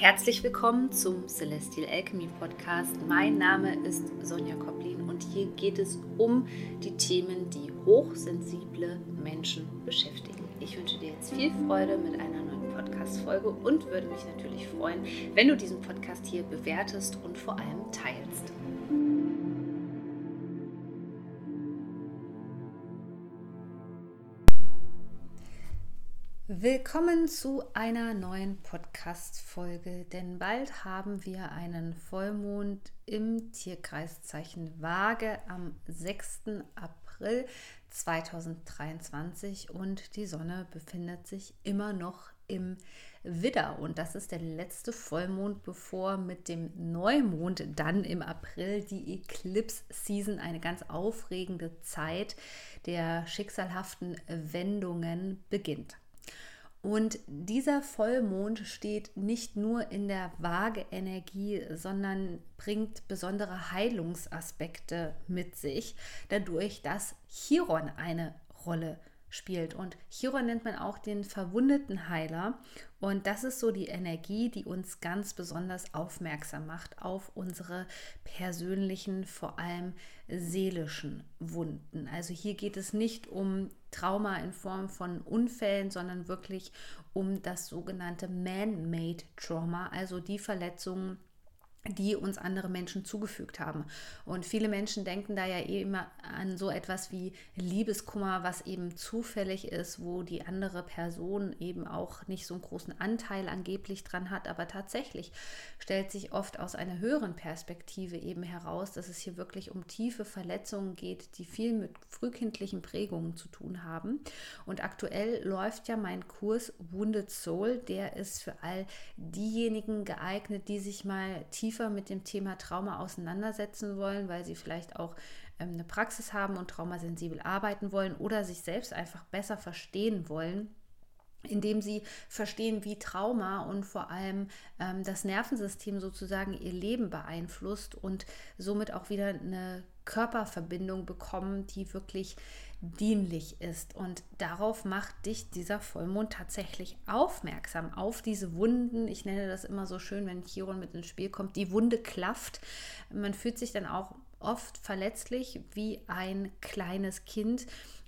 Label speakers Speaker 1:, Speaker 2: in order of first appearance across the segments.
Speaker 1: Herzlich willkommen zum Celestial Alchemy Podcast. Mein Name ist Sonja Koplin und hier geht es um die Themen, die hochsensible Menschen beschäftigen. Ich wünsche dir jetzt viel Freude mit einer neuen Podcast-Folge und würde mich natürlich freuen, wenn du diesen Podcast hier bewertest und vor allem teilst. Willkommen zu einer neuen Podcast-Folge, denn bald haben wir einen Vollmond im Tierkreiszeichen Waage am 6. April 2023 und die Sonne befindet sich immer noch im Widder und das ist der letzte Vollmond, bevor mit dem Neumond dann im April die Eclipse-Season, eine ganz aufregende Zeit der schicksalhaften Wendungen beginnt. Und dieser Vollmond steht nicht nur in der Waage-Energie, sondern bringt besondere Heilungsaspekte mit sich, dadurch, dass Chiron eine Rolle spielt. Und Chiron nennt man auch den verwundeten Heiler. Und das ist so die Energie, die uns ganz besonders aufmerksam macht auf unsere persönlichen, vor allem seelischen Wunden. Also hier geht es nicht um Trauma in Form von Unfällen, sondern wirklich um das sogenannte Man-Made Trauma, also die Verletzungen, die uns andere Menschen zugefügt haben. Und viele Menschen denken da ja eh immer an so etwas wie Liebeskummer, was eben zufällig ist, wo die andere Person eben auch nicht so einen großen Anteil angeblich dran hat. Aber tatsächlich stellt sich oft aus einer höheren Perspektive eben heraus, dass es hier wirklich um tiefe Verletzungen geht, die viel mit frühkindlichen Prägungen zu tun haben. Und aktuell läuft ja mein Kurs Wounded Soul, der ist für all diejenigen geeignet, die sich mal tief tiefer mit dem Thema Trauma auseinandersetzen wollen, weil sie vielleicht auch ähm, eine Praxis haben und traumasensibel arbeiten wollen oder sich selbst einfach besser verstehen wollen indem sie verstehen, wie Trauma und vor allem ähm, das Nervensystem sozusagen ihr Leben beeinflusst und somit auch wieder eine Körperverbindung bekommen, die wirklich dienlich ist. Und darauf macht dich dieser Vollmond tatsächlich aufmerksam auf diese Wunden. Ich nenne das immer so schön, wenn Chiron mit ins Spiel kommt. Die Wunde klafft. Man fühlt sich dann auch oft verletzlich wie ein kleines Kind.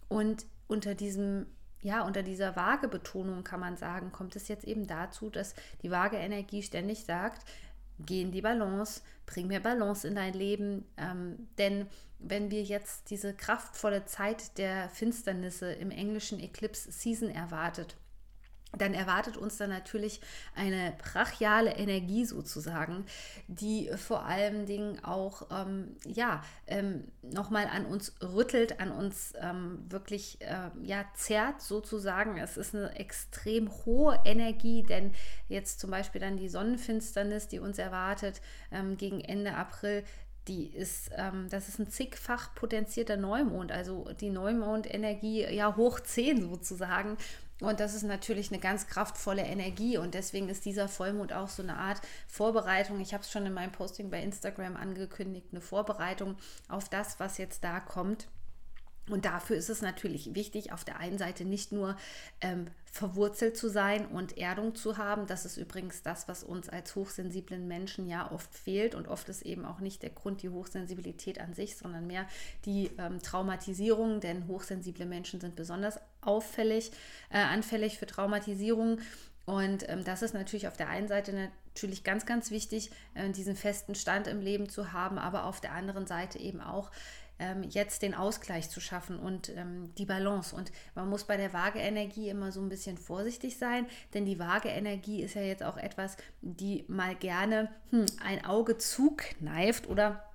Speaker 1: Und unter diesem ja, unter dieser Waagebetonung kann man sagen, kommt es jetzt eben dazu, dass die Waage-Energie ständig sagt, geh in die Balance, bring mehr Balance in dein Leben. Ähm, denn wenn wir jetzt diese kraftvolle Zeit der Finsternisse im englischen Eclipse Season erwartet, dann erwartet uns dann natürlich eine brachiale Energie sozusagen, die vor allen Dingen auch ähm, ja ähm, nochmal an uns rüttelt, an uns ähm, wirklich äh, ja zerrt sozusagen. Es ist eine extrem hohe Energie, denn jetzt zum Beispiel dann die Sonnenfinsternis, die uns erwartet ähm, gegen Ende April, die ist, ähm, das ist ein zigfach potenzierter Neumond, also die Neumondenergie ja hoch 10 sozusagen. Und das ist natürlich eine ganz kraftvolle Energie und deswegen ist dieser Vollmond auch so eine Art Vorbereitung. Ich habe es schon in meinem Posting bei Instagram angekündigt, eine Vorbereitung auf das, was jetzt da kommt. Und dafür ist es natürlich wichtig, auf der einen Seite nicht nur ähm, verwurzelt zu sein und Erdung zu haben. Das ist übrigens das, was uns als hochsensiblen Menschen ja oft fehlt. Und oft ist eben auch nicht der Grund die Hochsensibilität an sich, sondern mehr die ähm, Traumatisierung. Denn hochsensible Menschen sind besonders auffällig, äh, anfällig für Traumatisierung. Und ähm, das ist natürlich auf der einen Seite natürlich ganz, ganz wichtig, äh, diesen festen Stand im Leben zu haben, aber auf der anderen Seite eben auch ähm, jetzt den Ausgleich zu schaffen und ähm, die Balance. Und man muss bei der Waage-Energie immer so ein bisschen vorsichtig sein, denn die Waage-Energie ist ja jetzt auch etwas, die mal gerne hm, ein Auge zukneift oder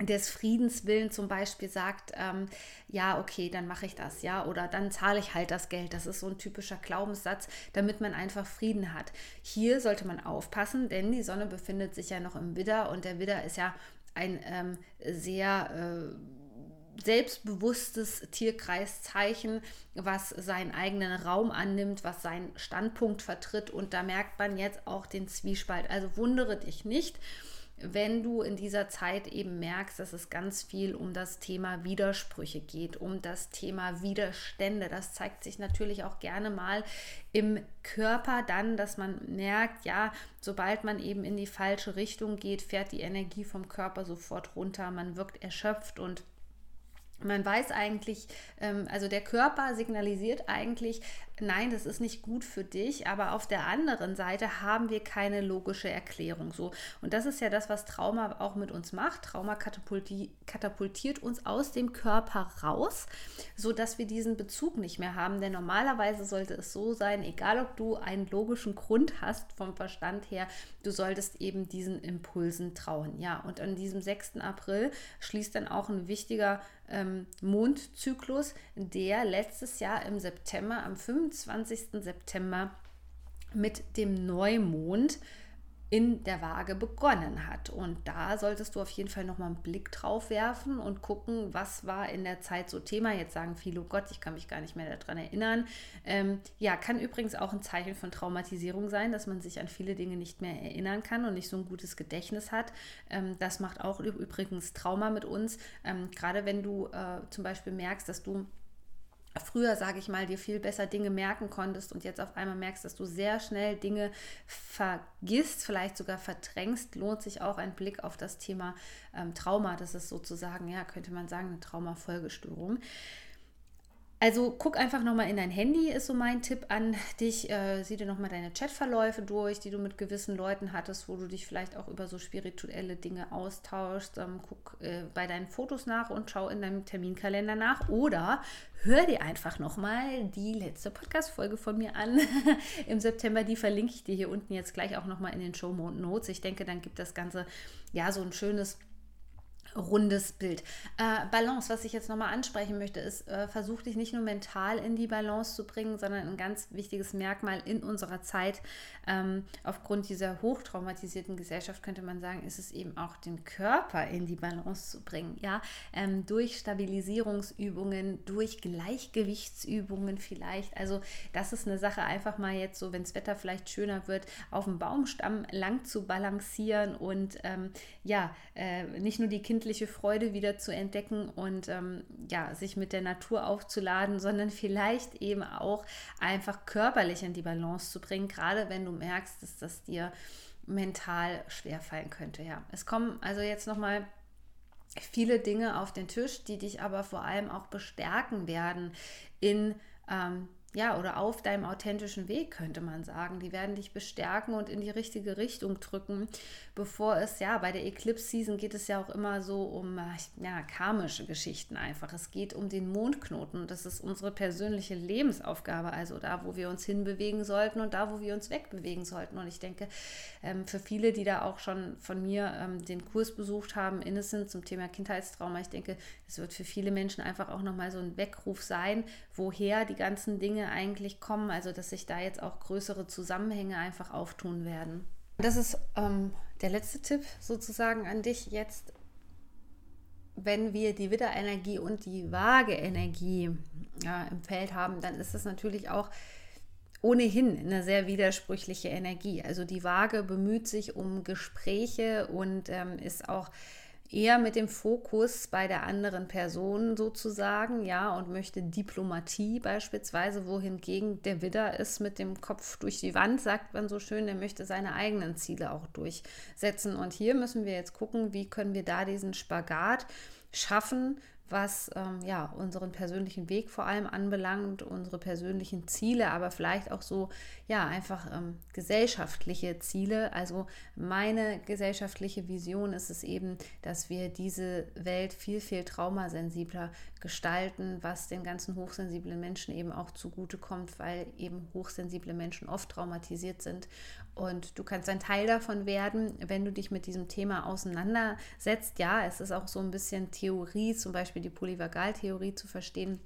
Speaker 1: des Friedens willen zum Beispiel sagt, ähm, ja, okay, dann mache ich das, ja, oder dann zahle ich halt das Geld. Das ist so ein typischer Glaubenssatz, damit man einfach Frieden hat. Hier sollte man aufpassen, denn die Sonne befindet sich ja noch im Widder und der Widder ist ja ein ähm, sehr äh, selbstbewusstes Tierkreiszeichen, was seinen eigenen Raum annimmt, was seinen Standpunkt vertritt. Und da merkt man jetzt auch den Zwiespalt. Also wundere dich nicht, wenn du in dieser Zeit eben merkst, dass es ganz viel um das Thema Widersprüche geht, um das Thema Widerstände. Das zeigt sich natürlich auch gerne mal im Körper dann, dass man merkt, ja, sobald man eben in die falsche Richtung geht, fährt die Energie vom Körper sofort runter, man wirkt erschöpft und man weiß eigentlich, ähm, also der Körper signalisiert eigentlich, nein, das ist nicht gut für dich, aber auf der anderen Seite haben wir keine logische Erklärung. So. Und das ist ja das, was Trauma auch mit uns macht. Trauma katapultiert uns aus dem Körper raus, sodass wir diesen Bezug nicht mehr haben. Denn normalerweise sollte es so sein, egal ob du einen logischen Grund hast vom Verstand her, du solltest eben diesen Impulsen trauen. Ja, und an diesem 6. April schließt dann auch ein wichtiger ähm, Mondzyklus, der letztes Jahr im September, am 25. September mit dem Neumond in der Waage begonnen hat. Und da solltest du auf jeden Fall nochmal einen Blick drauf werfen und gucken, was war in der Zeit so Thema. Jetzt sagen viele, oh Gott, ich kann mich gar nicht mehr daran erinnern. Ähm, ja, kann übrigens auch ein Zeichen von Traumatisierung sein, dass man sich an viele Dinge nicht mehr erinnern kann und nicht so ein gutes Gedächtnis hat. Ähm, das macht auch übrigens Trauma mit uns. Ähm, gerade wenn du äh, zum Beispiel merkst, dass du früher, sage ich mal, dir viel besser Dinge merken konntest und jetzt auf einmal merkst, dass du sehr schnell Dinge vergisst, vielleicht sogar verdrängst, lohnt sich auch ein Blick auf das Thema ähm, Trauma. Das ist sozusagen, ja, könnte man sagen, eine Traumafolgestörung. Also guck einfach nochmal in dein Handy, ist so mein Tipp an dich. Äh, sieh dir nochmal deine Chatverläufe durch, die du mit gewissen Leuten hattest, wo du dich vielleicht auch über so spirituelle Dinge austauschst. Ähm, guck äh, bei deinen Fotos nach und schau in deinem Terminkalender nach. Oder hör dir einfach nochmal die letzte Podcast-Folge von mir an im September. Die verlinke ich dir hier unten jetzt gleich auch nochmal in den Show Notes. Ich denke, dann gibt das Ganze ja so ein schönes rundes Bild. Äh, Balance, was ich jetzt nochmal ansprechen möchte, ist, äh, versuch dich nicht nur mental in die Balance zu bringen, sondern ein ganz wichtiges Merkmal in unserer Zeit. Ähm, aufgrund dieser hochtraumatisierten Gesellschaft könnte man sagen, ist es eben auch den Körper in die Balance zu bringen. Ja, ähm, durch Stabilisierungsübungen, durch Gleichgewichtsübungen vielleicht. Also das ist eine Sache, einfach mal jetzt so, wenn das Wetter vielleicht schöner wird, auf dem Baumstamm lang zu balancieren und ähm, ja, äh, nicht nur die Kinder kindliche Freude wieder zu entdecken und ähm, ja, sich mit der Natur aufzuladen, sondern vielleicht eben auch einfach körperlich in die Balance zu bringen, gerade wenn du merkst, dass das dir mental schwerfallen könnte. Ja, es kommen also jetzt nochmal viele Dinge auf den Tisch, die dich aber vor allem auch bestärken werden in ähm, ja, oder auf deinem authentischen Weg, könnte man sagen. Die werden dich bestärken und in die richtige Richtung drücken, bevor es, ja, bei der Eclipse Season geht es ja auch immer so um, äh, ja, karmische Geschichten einfach. Es geht um den Mondknoten. Das ist unsere persönliche Lebensaufgabe, also da, wo wir uns hinbewegen sollten und da, wo wir uns wegbewegen sollten. Und ich denke, ähm, für viele, die da auch schon von mir ähm, den Kurs besucht haben, Innocent zum Thema Kindheitstrauma, ich denke, es wird für viele Menschen einfach auch nochmal so ein Weckruf sein, woher die ganzen Dinge eigentlich kommen. Also, dass sich da jetzt auch größere Zusammenhänge einfach auftun werden. Das ist ähm, der letzte Tipp sozusagen an dich jetzt. Wenn wir die Widderenergie und die Waage-Energie ja, im Feld haben, dann ist es natürlich auch ohnehin eine sehr widersprüchliche Energie. Also die Waage bemüht sich um Gespräche und ähm, ist auch eher mit dem Fokus bei der anderen Person sozusagen, ja, und möchte Diplomatie beispielsweise, wohingegen der Widder ist mit dem Kopf durch die Wand, sagt man so schön, der möchte seine eigenen Ziele auch durchsetzen. Und hier müssen wir jetzt gucken, wie können wir da diesen Spagat schaffen was ähm, ja unseren persönlichen Weg vor allem anbelangt, unsere persönlichen Ziele, aber vielleicht auch so ja einfach ähm, gesellschaftliche Ziele. Also meine gesellschaftliche Vision ist es eben, dass wir diese Welt viel viel traumasensibler gestalten, was den ganzen hochsensiblen Menschen eben auch zugutekommt, weil eben hochsensible Menschen oft traumatisiert sind und du kannst ein Teil davon werden, wenn du dich mit diesem Thema auseinandersetzt. Ja, es ist auch so ein bisschen Theorie, zum Beispiel die Polyvagaltheorie zu verstehen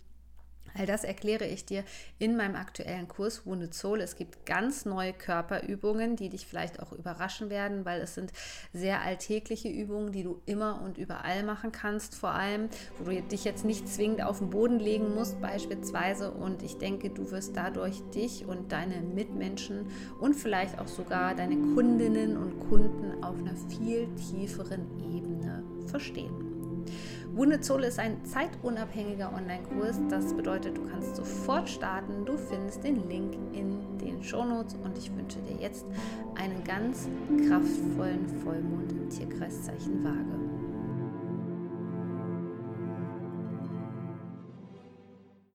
Speaker 1: All das erkläre ich dir in meinem aktuellen Kurs Wounded Soul. Es gibt ganz neue Körperübungen, die dich vielleicht auch überraschen werden, weil es sind sehr alltägliche Übungen, die du immer und überall machen kannst, vor allem, wo du dich jetzt nicht zwingend auf den Boden legen musst beispielsweise. Und ich denke, du wirst dadurch dich und deine Mitmenschen und vielleicht auch sogar deine Kundinnen und Kunden auf einer viel tieferen Ebene verstehen. Wounded Soul ist ein zeitunabhängiger Online-Kurs. Das bedeutet, du kannst sofort starten. Du findest den Link in den Shownotes und ich wünsche dir jetzt einen ganz kraftvollen Vollmond im Tierkreiszeichen Waage.